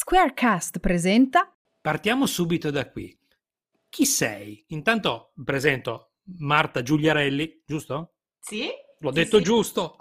Squarecast presenta Partiamo subito da qui. Chi sei? Intanto presento Marta Giuliarelli, giusto? Sì? L'ho sì, detto sì. giusto.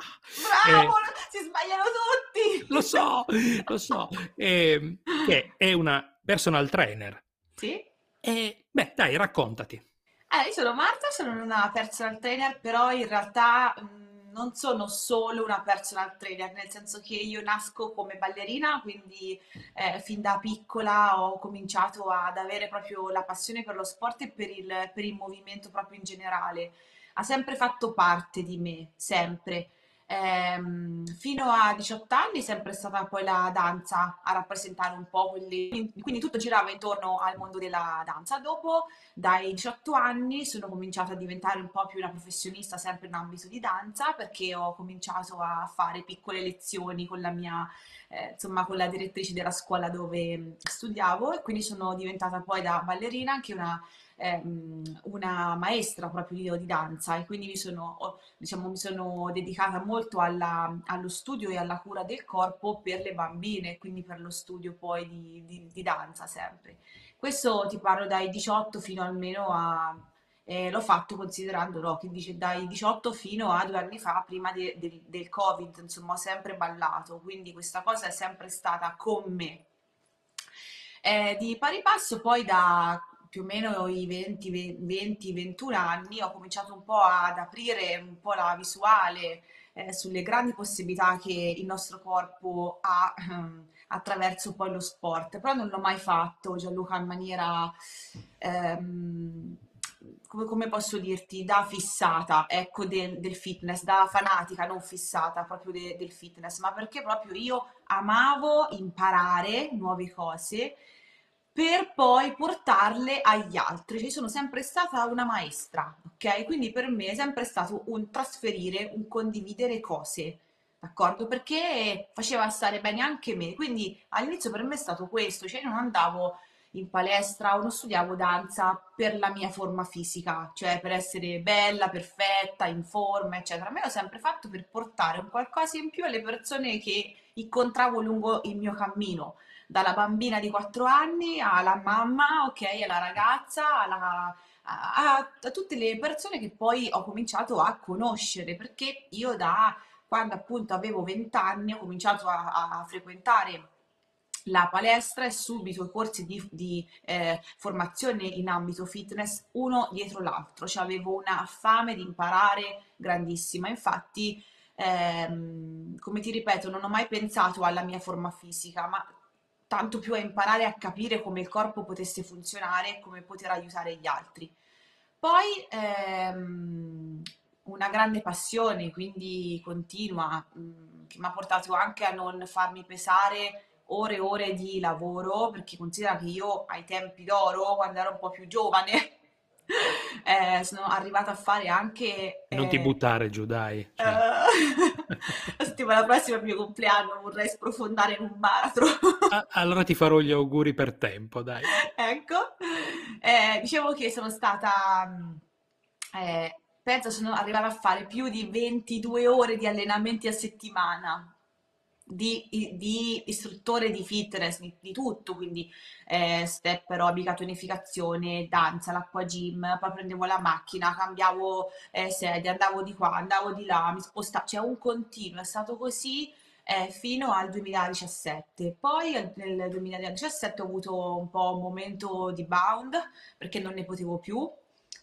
Bravo, Eh, si sbagliano tutti. lo so, lo so. Eh, che è una personal trainer. Sì? E, beh, dai, raccontati. Allora, io sono Marta, sono una personal trainer, però in realtà mh, non sono solo una personal trainer, nel senso che io nasco come ballerina, quindi eh, fin da piccola ho cominciato ad avere proprio la passione per lo sport e per il, per il movimento proprio in generale. Ha sempre fatto parte di me, sempre. Ehm, fino a 18 anni è sempre stata poi la danza a rappresentare un po' quelli, quindi tutto girava intorno al mondo della danza. Dopo dai 18 anni sono cominciata a diventare un po' più una professionista sempre in ambito di danza perché ho cominciato a fare piccole lezioni con la mia, eh, insomma, con la direttrice della scuola dove studiavo e quindi sono diventata poi da ballerina anche una, ehm, una maestra proprio di, danza e quindi mi sono, diciamo, mi sono dedicata molto alla- allo studio e alla cura del corpo per le bambine, quindi per lo studio poi di di- di danza sempre. Questo ti parlo dai 18 fino almeno a... eh, l'ho fatto considerando, no, che dice dai 18 fino a due anni fa, prima de- del del Covid, insomma, ho sempre ballato, quindi questa cosa è sempre stata con me. Eh, di pari passo poi da più o meno i 20, 20, 21 anni ho cominciato un po' ad aprire un po' la visuale eh, sulle grandi possibilità che il nostro corpo ha ehm, attraverso poi lo sport, però non l'ho mai fatto, Gianluca, in maniera, ehm, come, come posso dirti, da fissata, ecco, del, del fitness, da fanatica, non fissata proprio de- del fitness, ma perché proprio io amavo imparare nuove cose per poi portarle agli altri. Cioè, sono sempre stata una maestra, ok? Quindi per me è sempre stato un trasferire, un condividere cose, d'accordo? Perché faceva stare bene anche me. Quindi all'inizio per me è stato questo, cioè io non andavo in palestra o non studiavo danza per la mia forma fisica, cioè per essere bella, perfetta, in forma, eccetera. Me l'ho sempre fatto per portare un qualcosa in più alle persone che incontravo lungo il mio cammino dalla bambina di 4 anni alla mamma, ok, alla ragazza, alla- a, a- tutte le persone che poi ho cominciato a conoscere, perché io da quando appunto avevo 20 anni ho cominciato a, a frequentare la palestra e subito i corsi di, di, eh, formazione in ambito fitness uno dietro l'altro, cioè avevo una fame di imparare grandissima. Infatti, ehm, come ti ripeto, non ho mai pensato alla mia forma fisica, ma tanto più a imparare a capire come il corpo potesse funzionare e come poter aiutare gli altri. Poi ehm, una grande passione, quindi continua, mh, che mi ha portato anche a non farmi pesare ore e ore di lavoro, perché considera che io ai tempi d'oro, quando ero un po' più giovane, eh, sono arrivata a fare anche... Non ti eh, buttare giù, dai. Cioè, eh, la settimana prossima è il mio compleanno, vorrei sprofondare in un baratro. a- allora ti farò gli auguri per tempo, dai. Ecco, Eh, dicevo che sono stata, mh, eh, penso sono arrivata a fare più di 22 ore di allenamenti a settimana, di, di istruttore di fitness, di, di tutto, quindi eh, step aerobica, tonificazione, danza, l'acqua gym, poi prendevo la macchina, cambiavo eh, sedia, andavo di qua, andavo di là, mi spostavo, cioè un continuo, è stato così eh, fino al 2017. Poi al- nel 2017 ho avuto un po' un momento di bound perché non ne potevo più,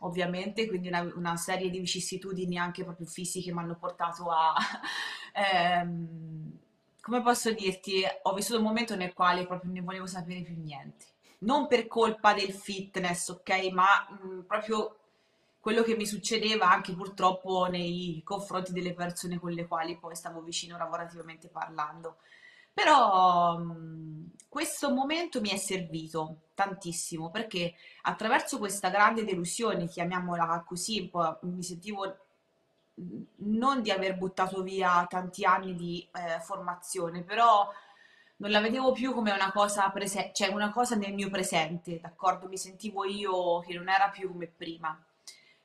ovviamente, quindi una, una serie di vicissitudini anche proprio fisiche mi hanno portato a... ehm, come posso dirti, ho vissuto un momento nel quale proprio ne volevo sapere più niente. Non per colpa del fitness, ok? Ma mh, proprio quello che mi succedeva anche purtroppo nei confronti delle persone con le quali poi stavo vicino lavorativamente parlando. Però mh, questo momento mi è servito tantissimo perché attraverso questa grande delusione, chiamiamola così, mi sentivo non di aver buttato via tanti anni di eh, formazione, però non la vedevo più come una cosa prese- cioè una cosa nel mio presente, d'accordo? Mi sentivo io che non era più come prima.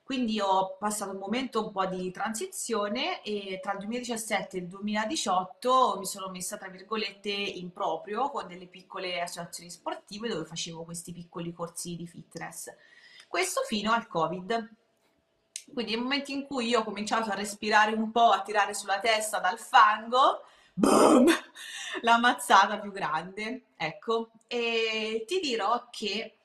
Quindi ho passato un momento un po' di transizione e tra il 2017 e il 2018 mi sono messa, tra virgolette, in proprio con delle piccole associazioni sportive dove facevo questi piccoli corsi di fitness. Questo fino al Covid. Quindi nel momento in cui io ho cominciato a respirare un po', a tirare sulla testa dal fango, boom, la mazzata più grande, ecco. E ti dirò che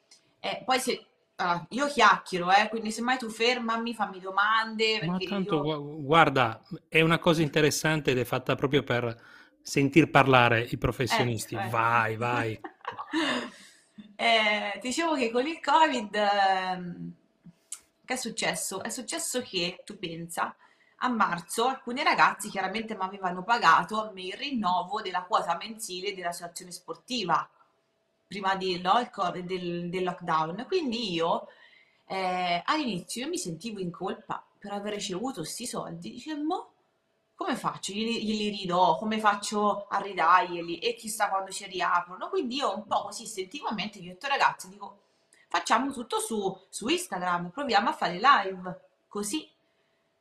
eh, poi se Ah, io chiacchiero, eh, quindi se mai tu fermami, fammi domande, Ma tanto, io... gua- guarda, è una cosa interessante ed è fatta proprio per sentir parlare i professionisti. Ecco. Vai, vai. Eh, dicevo che con il Covid, ehm, che è successo? È successo che, tu pensa, a marzo alcuni ragazzi chiaramente mi avevano pagato il rinnovo della quota mensile dell'associazione sportiva prima Covid, del, del lockdown. Quindi io eh, all'inizio io mi sentivo in colpa per aver ricevuto questi soldi. Dicevo, come faccio? Glieli, glieli ridò, come faccio a ridarglieli? E chissà quando ci riaprono. Quindi io un po' così istintivamente gli ho detto, ragazzi, dico, facciamo tutto su, su Instagram, proviamo a fare live, così.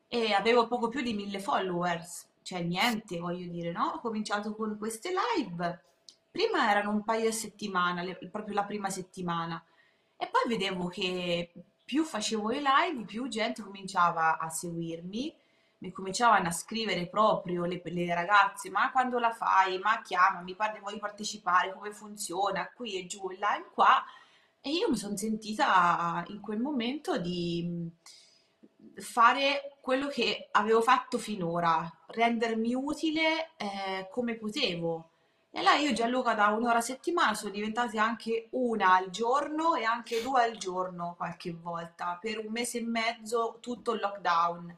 E avevo poco più di mille followers, cioè niente, voglio dire, no? Ho cominciato con queste live. Prima erano un paio di settimane, le- proprio la prima settimana. E poi vedevo che più facevo le live, più gente cominciava a seguirmi, mi cominciavano a scrivere proprio le, le ragazze, ma quando la fai? Ma chiamami, vuoi partecipare? Come funziona? Qui e giù, e là e qua. E io mi sono sentita in quel momento di mh, fare quello che avevo fatto finora, rendermi utile eh, come potevo. E là io Gianluca da un'ora a settimana sono diventate anche una al giorno e anche due al giorno qualche volta, per un mese e mezzo tutto il lockdown.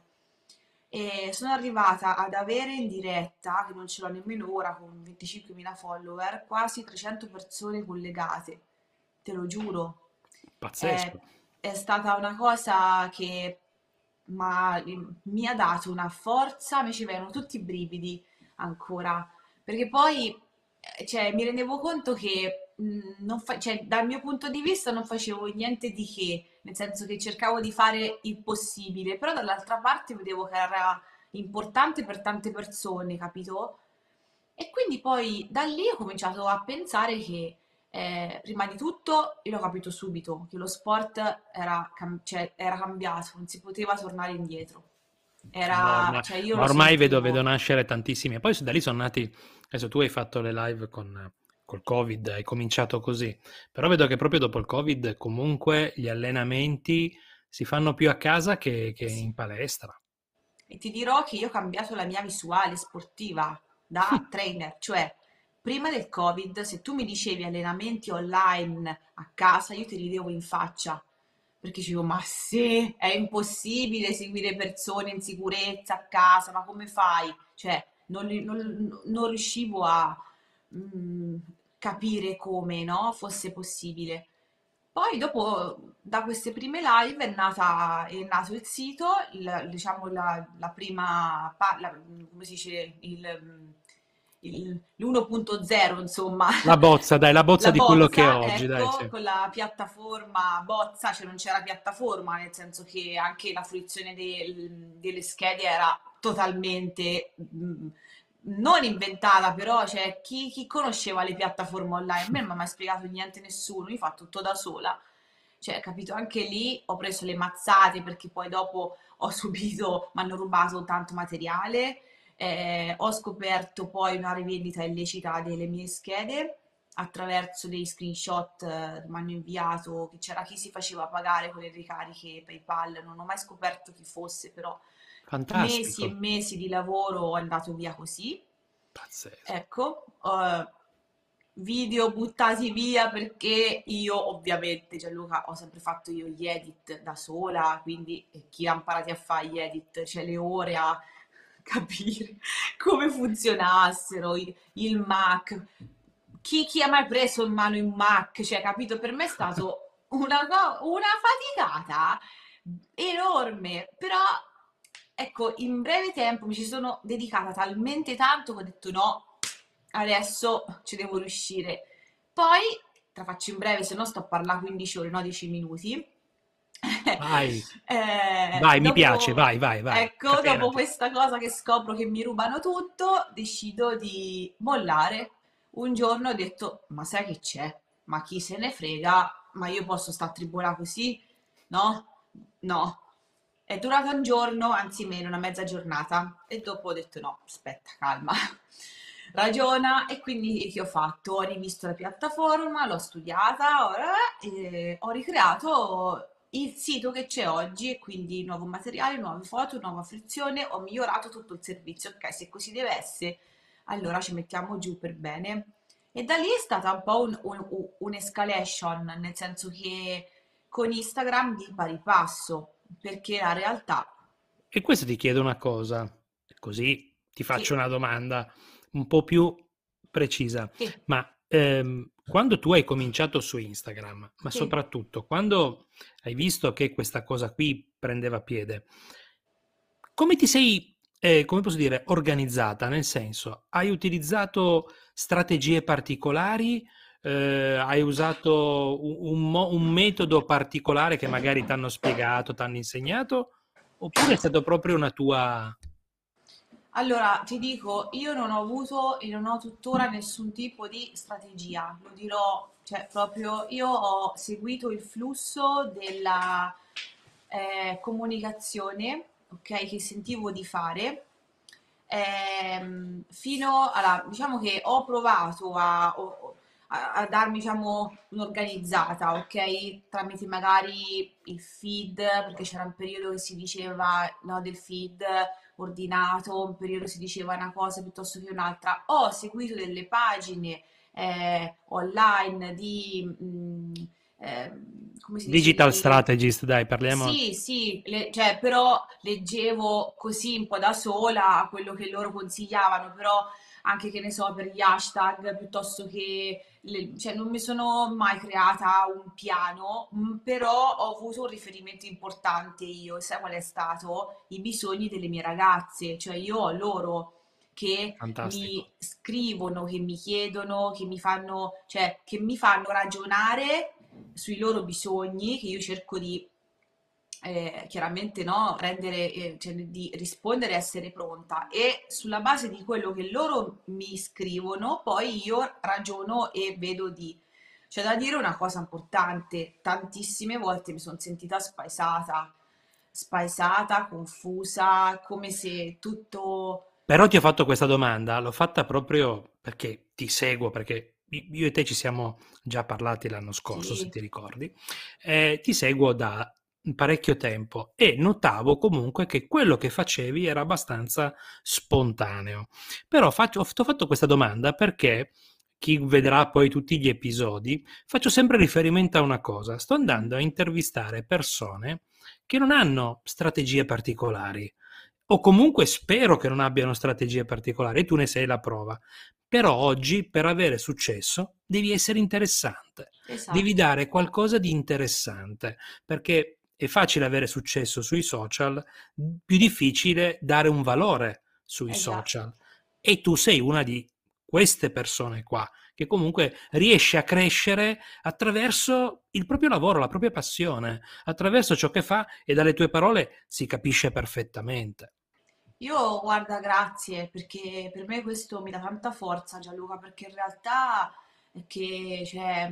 E sono arrivata ad avere in diretta, che non ce l'ho nemmeno ora con 25.000 follower, quasi 300 persone collegate, te lo giuro. È, Pazzesco. è stata una cosa che m'ha- mi ha dato una forza, mi ci vengono tutti i brividi ancora, perché poi eh, cioè, mi rendevo conto che non fa- cioè, dal mio punto di vista non facevo niente di che, nel senso che cercavo di fare il possibile, però dall'altra parte vedevo che era importante per tante persone, capito? E quindi poi da lì ho cominciato a pensare che, eh, prima di tutto, io l'ho capito subito, che lo sport era, cam- cioè, era cambiato, non si poteva tornare indietro. Era, ormai, cioè ormai vedo, vedo nascere tantissimi. E poi da lì sono nati. Adesso tu hai fatto le live con, col Covid, hai cominciato così. Però vedo che proprio dopo il Covid, comunque, gli allenamenti si fanno più a casa che, che Sì. in palestra. E ti dirò che io ho cambiato la mia visuale sportiva da trainer, cioè prima del Covid, se tu mi dicevi allenamenti online a casa, io te li devo in faccia, perché dicevo, ma sì, è impossibile seguire persone in sicurezza a casa, ma come fai? Cioè, non, non- non riuscivo a mm, capire come, no, fosse possibile. Poi dopo, da queste prime live è nata, è nato il sito, il- diciamo la, la prima, la- come si dice, il, il- l'1.0 insomma, La bozza, dai, la bozza la di quello che è bozza, oggi, dai, ecco, sì. con la piattaforma bozza, cioè non c'era piattaforma, nel senso che anche la fruizione del- delle schede era totalmente mm, non inventata, però cioè, chi, chi conosceva le piattaforme online? A me non mi ha mai spiegato niente nessuno, io fatto tutto da sola. Cioè, capito, anche lì ho preso le mazzate perché poi dopo ho subito, mi hanno rubato tanto materiale, eh, ho scoperto poi una rivendita illecita delle mie schede attraverso dei screenshot eh, mi hanno inviato, che c'era chi si faceva pagare con le ricariche PayPal, non ho mai scoperto chi fosse, però mesi e Fantastico, mesi di lavoro è andato via così. pazzesco. Ecco, eh, video buttati via perché io ovviamente Gianluca ho sempre fatto io gli edit da sola, quindi chi ha imparato a fare gli edit, cioè le ore a capire come funzionassero il, il Mac. Chi, chi ha mai preso in mano un Mac? Cioè, capito? Per me è stato una, una faticata enorme, però ecco, in breve tempo mi ci sono dedicata talmente tanto che ho detto no, adesso ci devo riuscire. Poi, te la faccio in breve, se no sto a parlare 15 ore, no 10 minuti. Vai, eh, vai dopo, mi piace, vai, vai, vai. Ecco, Caperati. dopo questa cosa che scopro che mi rubano tutto, decido di mollare. Un giorno ho detto, ma sai che c'è? Ma chi se ne frega? Ma io posso stare a tribunale così? No? No. È durata un giorno, anzi meno, una mezza giornata. E dopo ho detto, no, aspetta, calma ragiona e quindi che ho fatto? Ho rivisto la piattaforma, l'ho studiata e ho ricreato il sito che c'è oggi e quindi nuovo materiale, nuove foto, nuova frizione, ho migliorato tutto il servizio, ok, se così deve essere, allora ci mettiamo giù per bene. E da lì è stata un po' un, un, un'escalation, nel senso che con Instagram di pari passo, perché la realtà... E questo ti chiedo una cosa, così ti faccio sì. una domanda un po' più precisa. Sì. Ma ehm, quando tu hai cominciato su Instagram, ma sì. soprattutto quando hai visto che questa cosa qui prendeva piede, come ti sei, eh, come posso dire, organizzata? Nel senso, hai utilizzato strategie particolari? Eh, hai usato un, un, un, metodo particolare che magari ti hanno spiegato, ti hanno insegnato? Oppure è stato proprio una tua allora, ti dico, io non ho avuto e non ho tuttora nessun tipo di strategia, lo dirò, cioè proprio io ho seguito il flusso della eh, comunicazione, ok, che sentivo di fare, ehm, fino alla, diciamo che ho provato a, a, a darmi, diciamo, un'organizzata, ok, tramite magari il feed, perché c'era un periodo che si diceva, no, del feed, ordinato, un periodo si diceva una cosa piuttosto che un'altra. Ho seguito delle pagine eh, online di... Mh, mm, eh, come si Digital dice? strategist, dai, parliamo. Sì, sì, le, cioè, però leggevo così un po' da sola quello che loro consigliavano, però anche che ne so per gli hashtag piuttosto che le, cioè non mi sono mai creata un piano però ho avuto un riferimento importante io sai qual è stato i bisogni delle mie ragazze cioè io ho loro che Fantastico. mi scrivono che mi chiedono che mi fanno cioè che mi fanno ragionare sui loro bisogni che io cerco di eh, chiaramente no, rendere, eh, cioè, di rispondere e essere pronta e sulla base di quello che loro mi scrivono poi io ragiono e vedo di c'è da dire una cosa importante tantissime volte mi sono sentita spaesata spaesata, confusa come se tutto però ti ho fatto questa domanda l'ho fatta proprio perché ti seguo perché io e te ci siamo già parlati l'anno scorso, sì. se ti ricordi. Eh, ti seguo da parecchio tempo e notavo comunque che quello che facevi era abbastanza spontaneo. Però faccio, ho fatto questa domanda perché chi vedrà poi tutti gli episodi, faccio sempre riferimento a una cosa. Sto andando a intervistare persone che non hanno strategie particolari o comunque spero che non abbiano strategie particolari, tu ne sei la prova. Però oggi per avere successo devi essere interessante, esatto. devi dare qualcosa di interessante, perché è facile avere successo sui social, più difficile dare un valore sui esatto. social. E tu sei una di queste persone qua, che comunque riesce a crescere attraverso il proprio lavoro, la propria passione, attraverso ciò che fa e dalle tue parole si capisce perfettamente. Io guarda, grazie, perché per me questo mi dà tanta forza, Gianluca, perché in realtà è che cioè,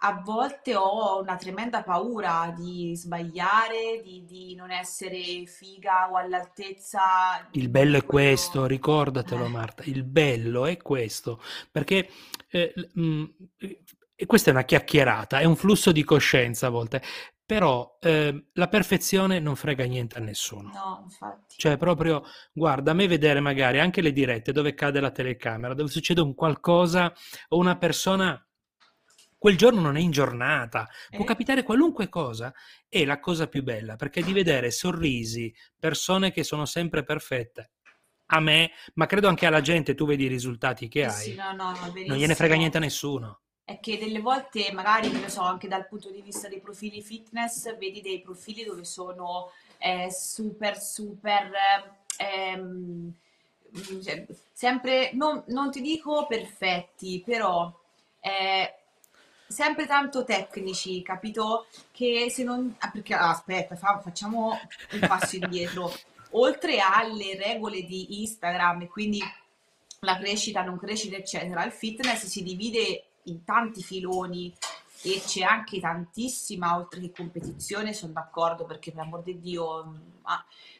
a volte ho una tremenda paura di sbagliare, di, di non essere figa o all'altezza. Il bello è questo, ricordatelo eh. Marta, il bello è questo, perché eh, mh, mm, questa è una chiacchierata, è un flusso di coscienza a volte, però eh, la perfezione non frega niente a nessuno. No, infatti. Cioè, proprio, guarda, a me vedere magari anche le dirette dove cade la telecamera, dove succede un qualcosa o una persona quel giorno non è in giornata, può eh. capitare qualunque cosa, è la cosa più bella, perché di vedere sorrisi, persone che sono sempre perfette, a me, ma credo anche alla gente, tu vedi i risultati che eh hai, sì, no, no, non gliene frega niente a nessuno. È che delle volte, magari, ne so, anche dal punto di vista dei profili fitness, vedi dei profili dove sono eh, super, super... Ehm, cioè, sempre, non, non, ti dico perfetti, però eh, sempre tanto tecnici, capito? Che se non... ah, perché ah, aspetta, fa- facciamo un passo indietro. Oltre alle regole di Instagram e quindi la crescita, non crescita, eccetera, il fitness si divide in tanti filoni e c'è anche tantissima, oltre che competizione, sono d'accordo perché per amor di Dio, mm,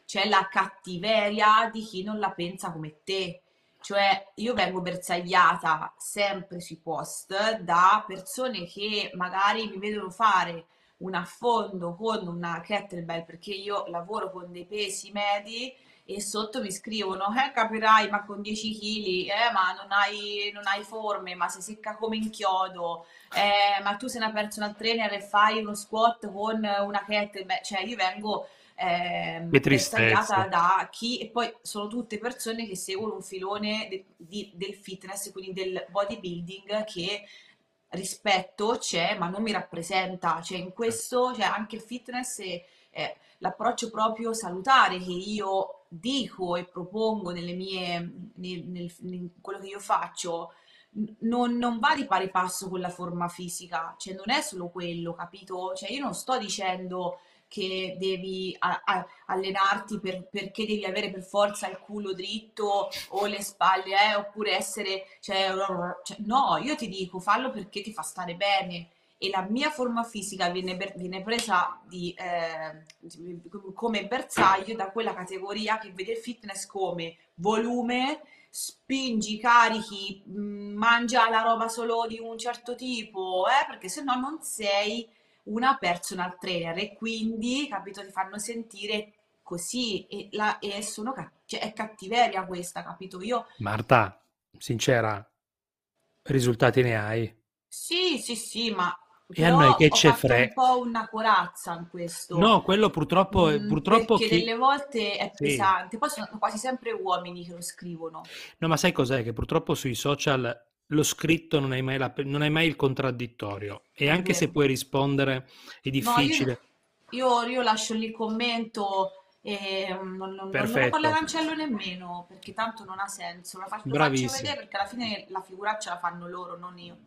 c'è la cattiveria di chi non la pensa come te. Cioè, io vengo bersagliata sempre sui post da persone che magari mi vedono fare un affondo con una kettlebell perché io lavoro con dei pesi medi e sotto mi scrivono, eh capirai, ma con 10 kg, eh, ma non hai, non hai forme, ma sei secca come inchiodo, eh, ma tu sei una personal trainer e fai uno squat con una kettlebell, cioè io vengo eh, bersagliata tristezza. da chi, e poi sono tutte persone che seguono un filone de- di- del fitness, quindi del bodybuilding che rispetto c'è, ma non mi rappresenta, cioè in questo, cioè anche il fitness è, è l'approccio proprio salutare che io dico e propongo nelle mie, nel, nel- in quello che io faccio, non, non va di pari passo con la forma fisica, cioè non è solo quello, capito? Cioè io non sto dicendo che devi a- a- allenarti per- perché devi avere per forza il culo dritto o le spalle, eh, oppure essere, cioè, cioè, no, io ti dico fallo perché ti fa stare bene. E la mia forma fisica viene, viene presa di, eh, come bersaglio da quella categoria che vede il fitness come volume, spingi, carichi, mh, mangia la roba solo di un certo tipo, eh, perché se no non sei una personal trainer e quindi, capito, ti fanno sentire così e, la, e sono, cioè, è cattiveria questa, capito? Io Marta, sincera, risultati ne hai. sì, sì, sì, ma E a noi che ho ce fatto un po' una corazza in questo, No, quello purtroppo, è- mm, purtroppo perché chi... delle volte è Sì. pesante, poi sono quasi sempre uomini che lo scrivono, No, ma sai cos'è? Che purtroppo sui social lo scritto non hai mai, la- non hai mai il contraddittorio e anche se puoi rispondere è No, io, difficile. io- io lascio lì il commento e mm, non, non- non lo Perfetto, cancello nemmeno perché tanto non ha senso. Lo faccio bravissimo. vedere perché alla fine la figuraccia la fanno loro, non io.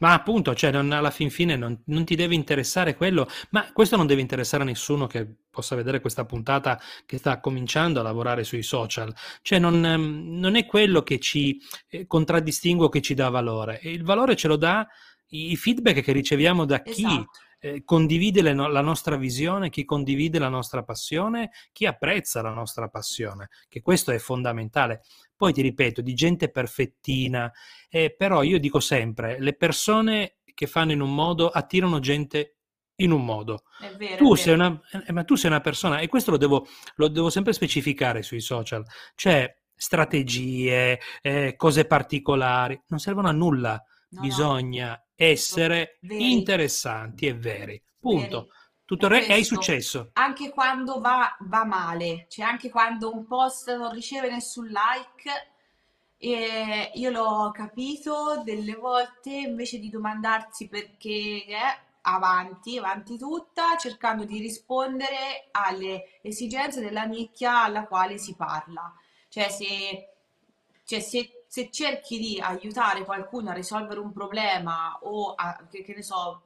Ma appunto, cioè, non- alla fin fine non, non ti deve interessare quello, ma questo non deve interessare a nessuno che possa vedere questa puntata che sta cominciando a lavorare sui social. Cioè, non, ehm, non è quello che ci eh, contraddistingue o che ci dà valore. Il valore ce lo dà i feedback che riceviamo da chi Esatto, eh, condivide no- la nostra visione, chi condivide la nostra passione, chi apprezza la nostra passione, che questo è fondamentale. Poi ti ripeto, di gente perfettina, eh, però io dico sempre, le persone che fanno in un modo attirano gente in un modo. è vero, Tu sei una, eh, ma tu sei una persona, e questo lo devo, lo devo sempre specificare sui social, cioè strategie, eh, cose particolari, non servono a nulla, No, no, bisogna essere veri, interessanti e veri. Punto. veri. Tutto il re- e hai successo. Anche quando va, va male, cioè anche quando un post non riceve nessun like, e io l'ho capito delle volte invece di domandarsi perché è avanti, avanti tutta, cercando di rispondere alle esigenze della nicchia alla quale si parla. Cioè se, cioè se, se cerchi di aiutare qualcuno a risolvere un problema o a- che, che ne so,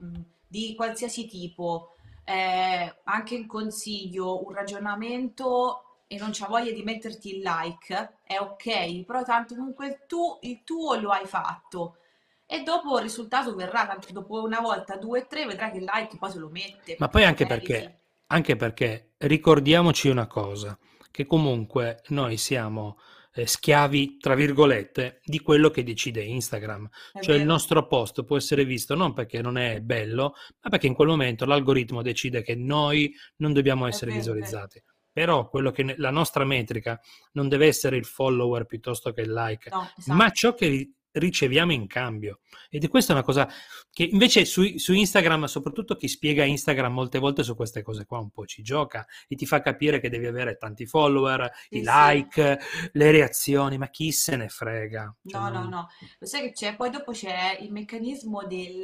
di qualsiasi tipo, eh, anche un consiglio, un ragionamento e non c'ha voglia di metterti il like, è ok, però tanto comunque tu, il tuo lo hai fatto. E dopo il risultato verrà, tanto dopo una volta, due, tre, vedrai che il like poi se lo mette Ma poi anche meriti. perché, anche perché ricordiamoci una cosa, che comunque noi siamo eh, schiavi, tra virgolette, di quello che decide Instagram. È Cioè il vero, nostro post può essere visto non perché non è bello, ma perché in quel momento l'algoritmo decide che noi non dobbiamo essere vero, visualizzati. Però quello che ne- la nostra metrica non deve essere il follower piuttosto che il like, No, ma esatto. ciò che riceviamo in cambio. Ed è questa una cosa che invece su, su Instagram, soprattutto chi spiega Instagram molte volte su queste cose qua un po' ci gioca e ti fa capire che devi avere tanti follower, i Sì, sì. like, le reazioni, ma chi se ne frega? Cioè, No, no, no, lo sai che c'è? Poi dopo c'è il meccanismo del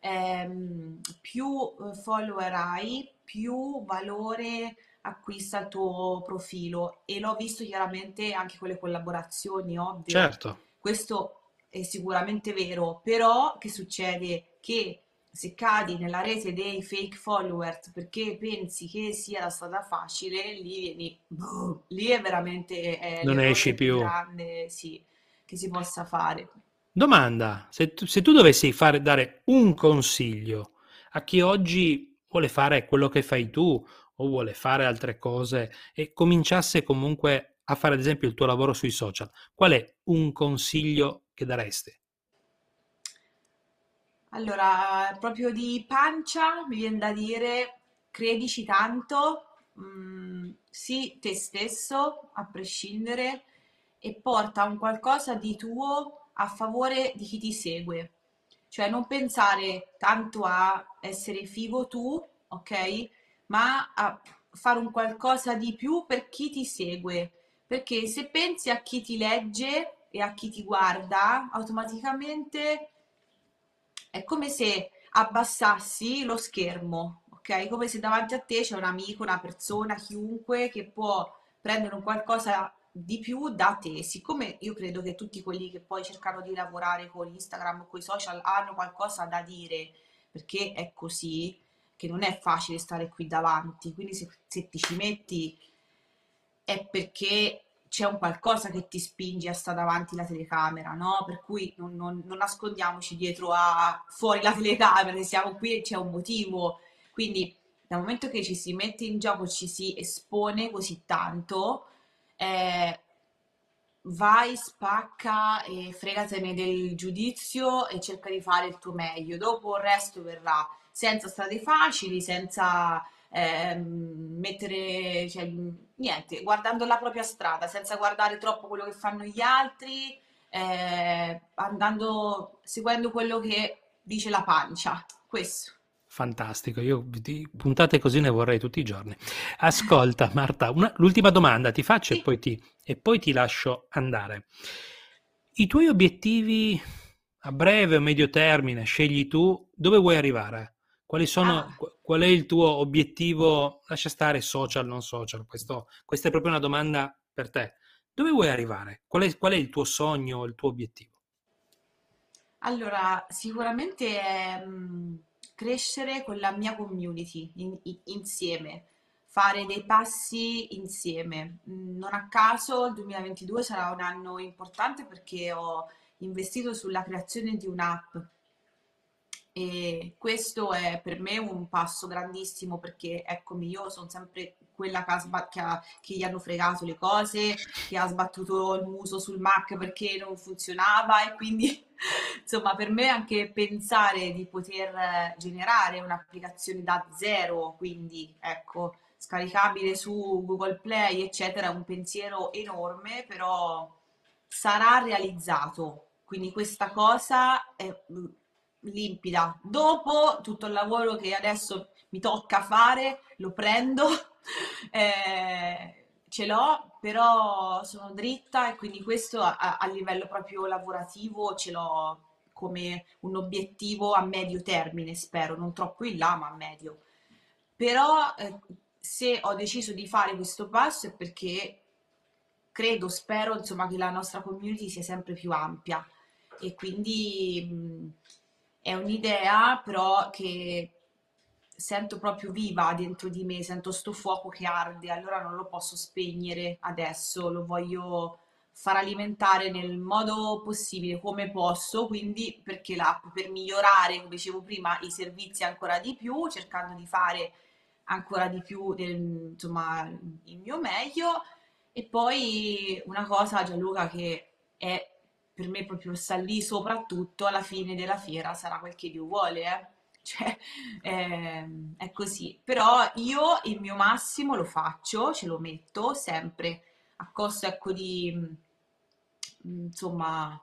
ehm, più eh, follower hai, più valore acquista il tuo profilo e l'ho visto chiaramente anche con le collaborazioni, ovvio. Certo, Questo è sicuramente vero, però che succede? Che se cadi nella rete dei fake followers perché pensi che sia la strada facile, lì vieni, boh, lì è veramente è non esci più. grande sì, che si possa fare. Domanda, se tu, se tu dovessi fare, dare un consiglio a chi oggi vuole fare quello che fai tu o vuole fare altre cose e cominciasse comunque a fare ad esempio il tuo lavoro sui social, qual è un consiglio che daresti? Allora, proprio di pancia mi viene da dire credici tanto, mm, sii te stesso a prescindere e porta un qualcosa di tuo a favore di chi ti segue. Cioè non pensare tanto a essere figo tu, ok? Ma a fare un qualcosa di più per chi ti segue. Perché se pensi a chi ti legge e a chi ti guarda, automaticamente è come se abbassassi lo schermo, ok? Come se davanti a te c'è un amico, una persona, chiunque che può prendere un qualcosa di più da te. Siccome io credo che tutti quelli che poi cercano di lavorare con Instagram o con i social hanno qualcosa da dire, perché è così, che non è facile stare qui davanti. Quindi se, se ti ci metti è perché c'è un qualcosa che ti spinge a stare davanti alla telecamera, no? Per cui non, non, non nascondiamoci dietro a fuori la telecamera, siamo qui e c'è un motivo. Quindi dal momento che ci si mette in gioco, ci si espone così tanto, eh, vai, spacca e fregatene del giudizio e cerca di fare il tuo meglio. Dopo il resto verrà senza strade facili, senza eh, mettere, cioè, niente, guardando la propria strada, senza guardare troppo quello che fanno gli altri, eh, andando, seguendo quello che dice la pancia. Questo. Fantastico, io di puntate così ne vorrei tutti i giorni. Ascolta Marta, una, l'ultima domanda ti faccio sì. e, poi ti, e poi ti lascio andare. I tuoi obiettivi a breve o medio termine, scegli tu, dove vuoi arrivare? Quali sono, ah. Qual è il tuo obiettivo? Lascia stare social, non social. Questo, questa è proprio una domanda per te. Dove vuoi arrivare? Qual è, qual è il tuo sogno, il tuo obiettivo? Allora, sicuramente è mh, mm, crescere con la mia community in, in, insieme, fare dei passi insieme. Mm, non a caso il 2022 sarà un anno importante perché ho investito sulla creazione di un'app e questo è per me un passo grandissimo perché, eccomi, io sono sempre quella che, sba- che, ha, che, gli hanno fregato le cose, che ha sbattuto il muso sul Mac perché non funzionava e quindi, insomma, per me anche pensare di poter generare un'applicazione da zero, quindi, ecco, scaricabile su Google Play, eccetera, è un pensiero enorme, però sarà realizzato. Quindi questa cosa è limpida. Dopo tutto il lavoro che adesso mi tocca fare, lo prendo, eh, ce l'ho, però sono dritta e quindi questo a, a, livello proprio lavorativo ce l'ho come un obiettivo a medio termine, spero, non troppo in là, ma a medio. Però eh, se ho deciso di fare questo passo è perché credo, spero, insomma, che la nostra community sia sempre più ampia e quindi mh, è un'idea però che sento proprio viva dentro di me, sento sto fuoco che arde, allora non lo posso spegnere adesso, lo voglio far alimentare nel modo possibile come posso, quindi perché l'app per migliorare, come dicevo prima, i servizi ancora di più, cercando di fare ancora di più del, insomma, il mio meglio. E poi una cosa Gianluca che è per me proprio sta lì soprattutto alla fine della fiera sarà quel che Dio vuole, eh? Cioè, eh, è così. Però io il mio massimo lo faccio, ce lo metto sempre a costo ecco di mm, insomma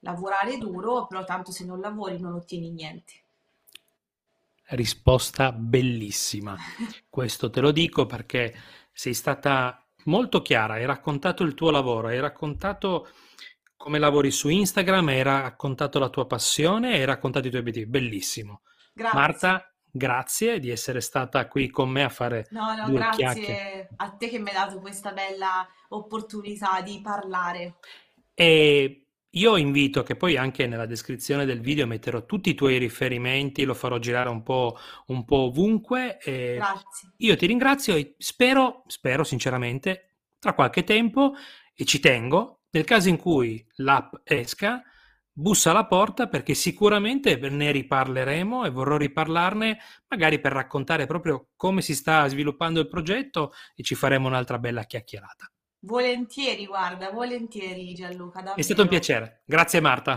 lavorare duro, però tanto se non lavori non ottieni niente. Risposta bellissima. Questo te lo dico perché sei stata molto chiara, hai raccontato il tuo lavoro, hai raccontato come lavori su Instagram, hai raccontato la tua passione e hai raccontato i tuoi obiettivi. Bellissimo. Grazie. Marta, grazie di essere stata qui con me a fare no, no, due grazie chiacchiere. a te che mi hai dato questa bella opportunità di parlare. E io invito che poi anche nella descrizione del video metterò tutti i tuoi riferimenti, lo farò girare un po', un po ovunque. Grazie. Io ti ringrazio e spero, spero sinceramente, tra qualche tempo, e ci tengo, nel caso in cui l'app esca, bussa alla porta perché sicuramente ne riparleremo e vorrò riparlarne magari per raccontare proprio come si sta sviluppando il progetto e ci faremo un'altra bella chiacchierata. Volentieri, guarda, volentieri Gianluca, davvero. È stato un piacere. Grazie Marta.